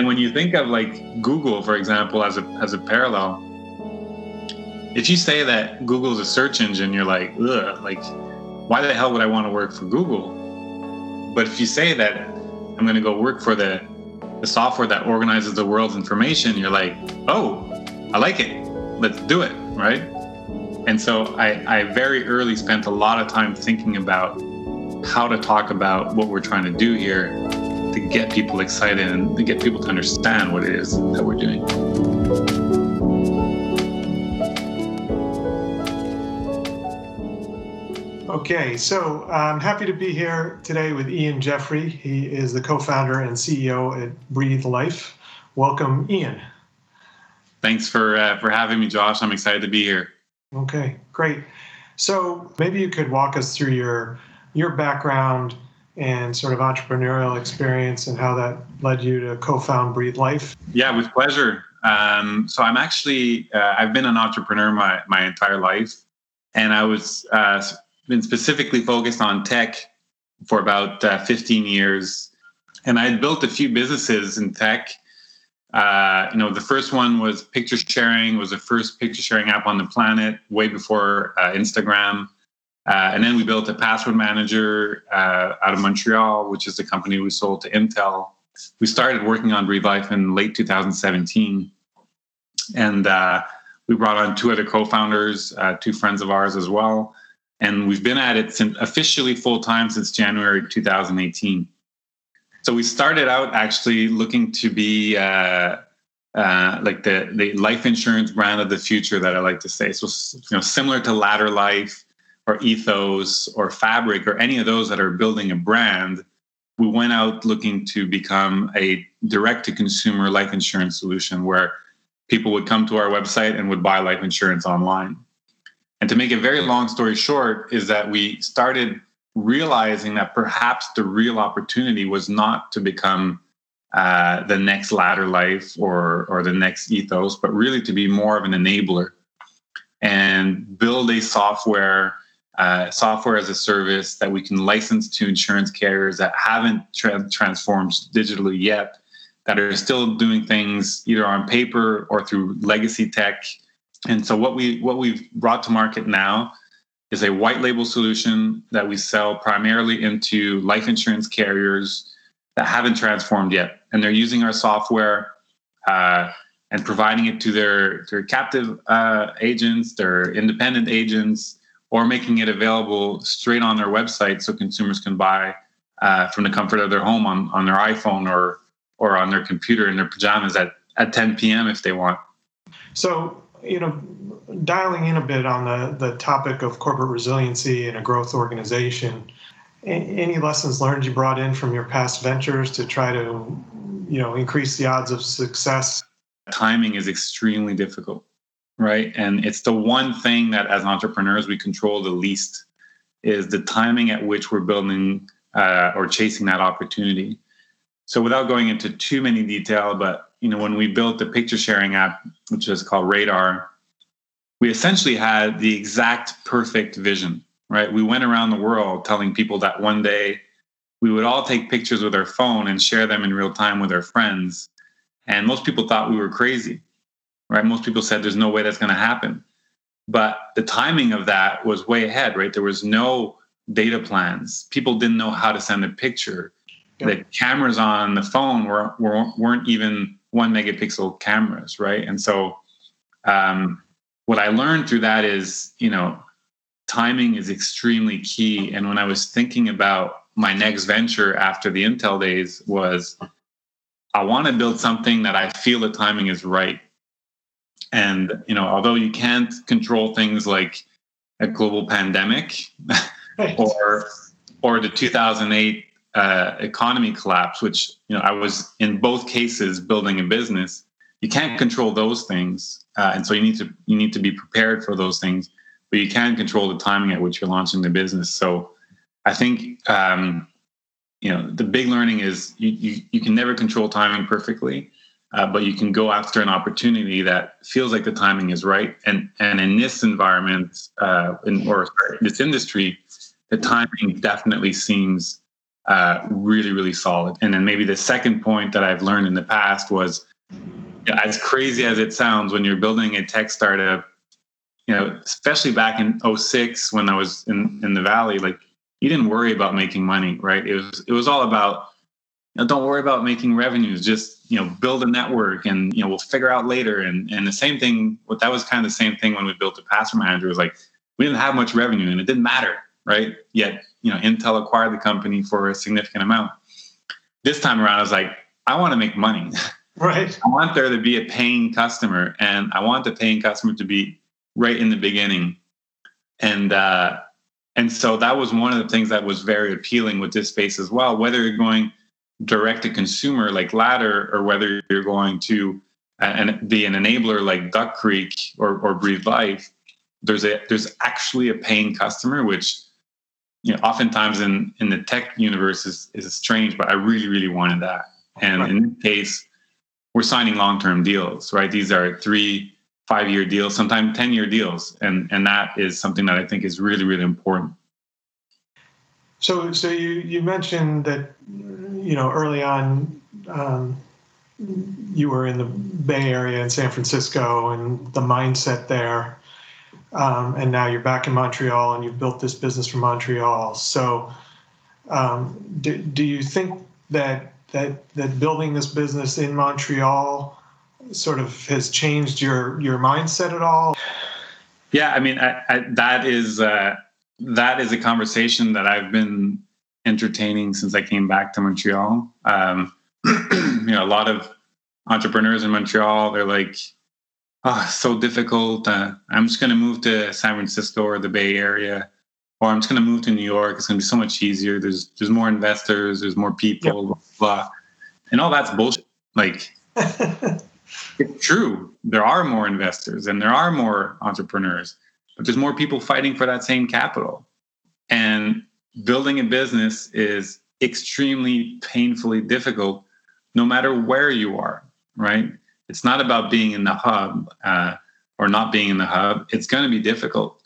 And when you think of like Google, for example, as a as a parallel, if you say that Google is a search engine, you're like, ugh, like, why the hell would I want to work for Google? But if you say that I'm going to go work for the the software that organizes the world's information, you're like, oh, I like it. Let's do it, right? And so I, I very early spent a lot of time thinking about how to talk about what we're trying to do here to get people excited and to get people to understand what it is that we're doing. Okay, so I'm happy to be here today with Ian Jeffrey. He is the co founder and CEO at Breathe Life. Welcome, Ian. Thanks for, uh, for having me, Josh. I'm excited to be here. Okay, great. So maybe you could walk us through your your background and sort of entrepreneurial experience and how that led you to co-found Breathe Life. Yeah, with pleasure. Um, so I'm actually uh, I've been an entrepreneur my my entire life, and I was uh, been specifically focused on tech for about uh, 15 years. And I had built a few businesses in tech. Uh, you know, the first one was picture sharing, was the first picture sharing app on the planet, way before uh, Instagram. Uh, and then we built a password manager uh, out of Montreal, which is the company we sold to Intel. We started working on Life in late 2017. And uh, we brought on two other co founders, uh, two friends of ours as well and we've been at it since officially full time since January 2018. So we started out actually looking to be uh, uh, like the the life insurance brand of the future that I like to say. So you know, similar to Ladder Life or Ethos or Fabric or any of those that are building a brand, we went out looking to become a direct to consumer life insurance solution where people would come to our website and would buy life insurance online. And to make a very long story short, is that we started realizing that perhaps the real opportunity was not to become uh, the next ladder life or or the next ethos, but really to be more of an enabler and build a software uh, software as a service that we can license to insurance carriers that haven't tra- transformed digitally yet, that are still doing things either on paper or through legacy tech. And so what we what we've brought to market now is a white label solution that we sell primarily into life insurance carriers that haven't transformed yet, and they're using our software uh, and providing it to their their captive uh, agents, their independent agents, or making it available straight on their website so consumers can buy uh, from the comfort of their home on on their iPhone or or on their computer in their pajamas at at 10 p.m. if they want. So you know, dialing in a bit on the, the topic of corporate resiliency in a growth organization, any lessons learned you brought in from your past ventures to try to, you know, increase the odds of success? Timing is extremely difficult, right? And it's the one thing that as entrepreneurs we control the least is the timing at which we're building uh, or chasing that opportunity. So without going into too many detail, but you know, when we built the picture sharing app, which is called Radar, we essentially had the exact perfect vision, right? We went around the world telling people that one day we would all take pictures with our phone and share them in real time with our friends. And most people thought we were crazy, right? Most people said there's no way that's going to happen. But the timing of that was way ahead, right? There was no data plans. People didn't know how to send a picture. Yep. The cameras on the phone were, were, weren't even one megapixel cameras, right? And so, um, what I learned through that is, you know, timing is extremely key. And when I was thinking about my next venture after the Intel days, was I want to build something that I feel the timing is right. And you know, although you can't control things like a global pandemic or or the 2008 uh, economy collapse, which you know I was in both cases building a business. You can't control those things, uh, and so you need to you need to be prepared for those things. But you can control the timing at which you're launching the business. So I think um, you know the big learning is you you, you can never control timing perfectly. Uh, but you can go after an opportunity that feels like the timing is right. And and in this environment, uh, in, or sorry, this industry, the timing definitely seems uh, really, really solid. And then maybe the second point that I've learned in the past was as crazy as it sounds when you're building a tech startup, you know, especially back in 06 when I was in, in the Valley, like you didn't worry about making money, right? It was, it was all about, you know, don't worry about making revenues, just, you know, build a network and, you know, we'll figure out later. And, and the same thing, what that was kind of the same thing when we built the password manager was like, we didn't have much revenue and it didn't matter, right? Yet, you know, Intel acquired the company for a significant amount. This time around, I was like, I want to make money. Right. I want there to be a paying customer, and I want the paying customer to be right in the beginning. And uh, and so that was one of the things that was very appealing with this space as well. Whether you're going direct to consumer like Ladder, or whether you're going to uh, and be an enabler like Duck Creek or, or Breathe Life, there's a there's actually a paying customer, which you know oftentimes in in the tech universe is is strange, but I really really wanted that. And right. in this case, we're signing long-term deals, right? These are three, five-year deals, sometimes 10-year deals. And, and that is something that I think is really, really important. So, so you, you mentioned that, you know, early on, um, you were in the Bay Area in San Francisco and the mindset there. Um, and now you're back in Montreal and you've built this business from Montreal. So, um, do, do you think that that that building this business in Montreal sort of has changed your your mindset at all? Yeah, I mean I, I, that is uh, that is a conversation that I've been entertaining since I came back to Montreal. Um, you know, a lot of entrepreneurs in Montreal they're like, "Oh, so difficult. Uh, I'm just going to move to San Francisco or the Bay Area." Or I'm just going to move to New York. It's going to be so much easier. There's there's more investors. There's more people. Yep blah, and all that's bullshit. Like, it's true. There are more investors and there are more entrepreneurs, but there's more people fighting for that same capital. And building a business is extremely painfully difficult, no matter where you are. Right? It's not about being in the hub uh, or not being in the hub. It's going to be difficult,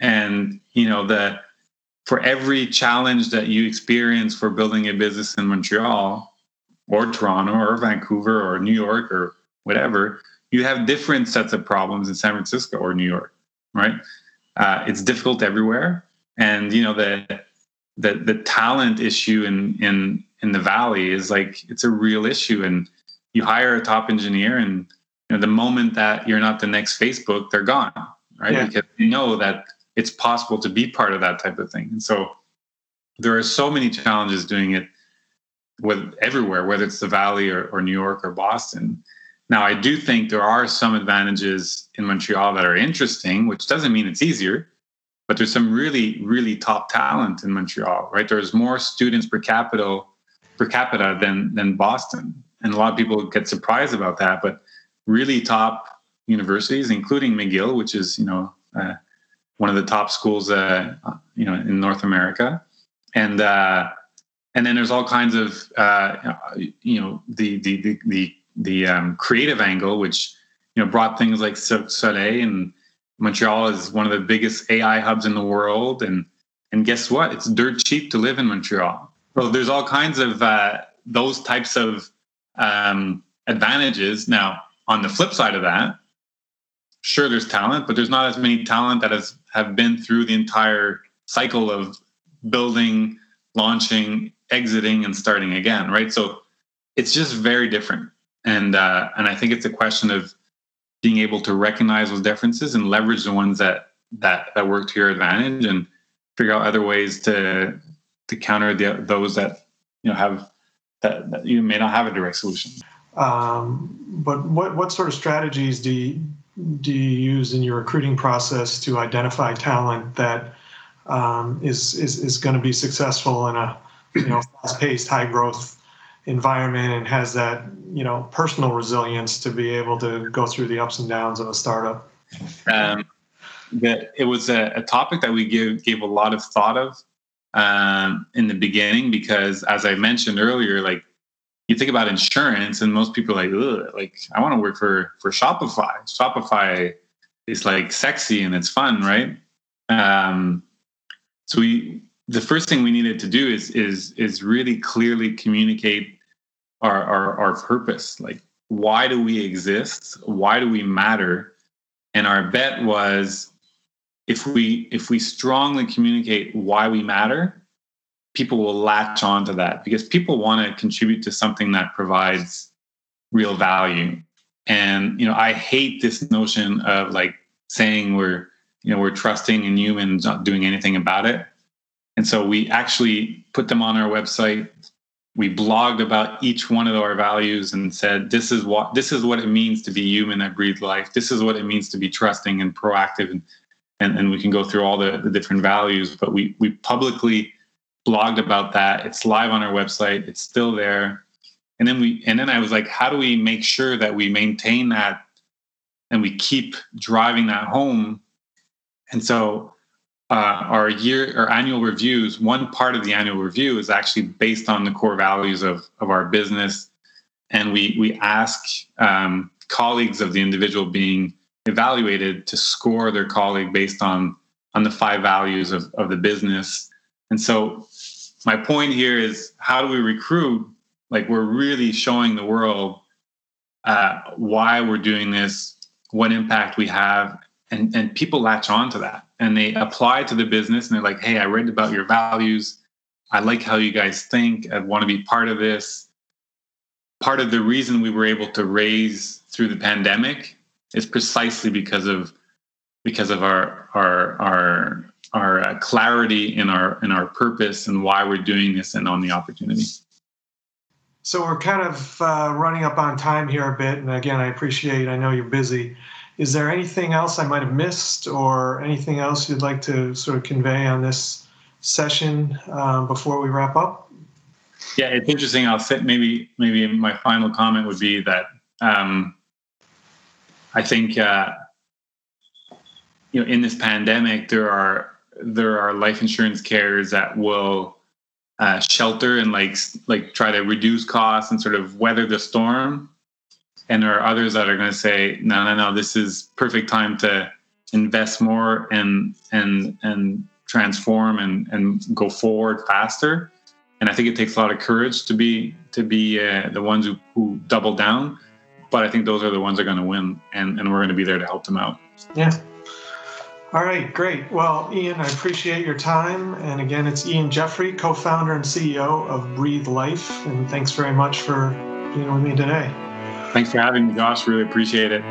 and you know the for every challenge that you experience for building a business in Montreal or Toronto or Vancouver or New York or whatever, you have different sets of problems in San Francisco or New York, right? Uh, it's difficult everywhere, and you know the the the talent issue in in in the valley is like it's a real issue, and you hire a top engineer, and you know, the moment that you're not the next Facebook, they're gone, right? Yeah. Because you know that it's possible to be part of that type of thing. And so there are so many challenges doing it with everywhere, whether it's the Valley or, or New York or Boston. Now, I do think there are some advantages in Montreal that are interesting, which doesn't mean it's easier, but there's some really, really top talent in Montreal, right? There's more students per capita per capita than than Boston, and a lot of people get surprised about that. But really top universities, including McGill, which is you know uh, one of the top schools, uh, you know, in North America, and uh, and then there's all kinds of uh, you know the the the the, the um, creative angle, which you know brought things like Soleil and Montreal is one of the biggest AI hubs in the world, and and guess what? It's dirt cheap to live in Montreal. So there's all kinds of uh, those types of um, advantages. Now, on the flip side of that, sure there's talent, but there's not as many talent that has have been through the entire cycle of building, launching, exiting, and starting again, right? So it's just very different, and uh, and I think it's a question of being able to recognize those differences and leverage the ones that that that work to your advantage, and figure out other ways to to counter the, those that you know have that, that you may not have a direct solution. Um, but what what sort of strategies do you, do you use in your recruiting process to identify talent that um, is is is going to be successful in a you know fast-paced, high-growth environment and has that you know personal resilience to be able to go through the ups and downs of a startup? Um, that it was a, a, topic that we give gave a lot of thought of um, in the beginning because, as I mentioned earlier, like you think about insurance and most people are like, like I want to work for for Shopify. Shopify is like sexy and it's fun, right? Um, so we the first thing we needed to do is is is really clearly communicate our our, our purpose. Like, why do we exist? Why do we matter? And our bet was if we if we strongly communicate why we matter, people will latch on to that because people want to contribute to something that provides real value. And you know, I hate this notion of like saying we're you know we're trusting in humans not doing anything about it and so we actually put them on our website. We blogged about each one of our values and said this is what this is what it means to be human at breathe life. This is what it means to be trusting and proactive and and, and we can go through all the, the different values. But we we publicly blogged about that. It's live on our website. It's still there. And then we and then i was like how do we make sure that we maintain that and we keep driving that home? And so uh, our year our annual reviews one part of the annual review is actually based on the core values of, of our business. And we we ask um, colleagues of the individual being evaluated to score their colleague based on on the five values of, of the business. And so my point here is how do we recruit? Like we're really showing the world uh, why we're doing this what impact we have and and people latch on to that and they apply to the business and they're like hey i read about your values. I like how you guys think. I want to be part of this. Part of the reason we were able to raise through the pandemic is precisely because of because of our our our our uh, clarity in our in our purpose and why we're doing this and on the opportunity. So we're kind of uh, running up on time here a bit and again i appreciate i know you're busy is there anything else I might have missed or anything else you'd like to sort of convey on this session um, before we wrap up? Yeah, it's interesting. I'll say maybe maybe my final comment would be that um, I think uh, you know in this pandemic there are there are life insurance carriers that will uh, shelter and like like try to reduce costs and sort of weather the storm and there are others that are going to say no no no this is perfect time to invest more and and and transform and and go forward faster. And i think it takes a lot of courage to be to be uh, the ones who, who double down. But i think those are the ones that are going to win and and we're going to be there to help them out. Yeah. All right great. Well ian i appreciate your time. And again it's ian jeffrey co-founder and ceo of breathe life. And thanks very much for being with me today Thanks for having me, Josh. Really appreciate it.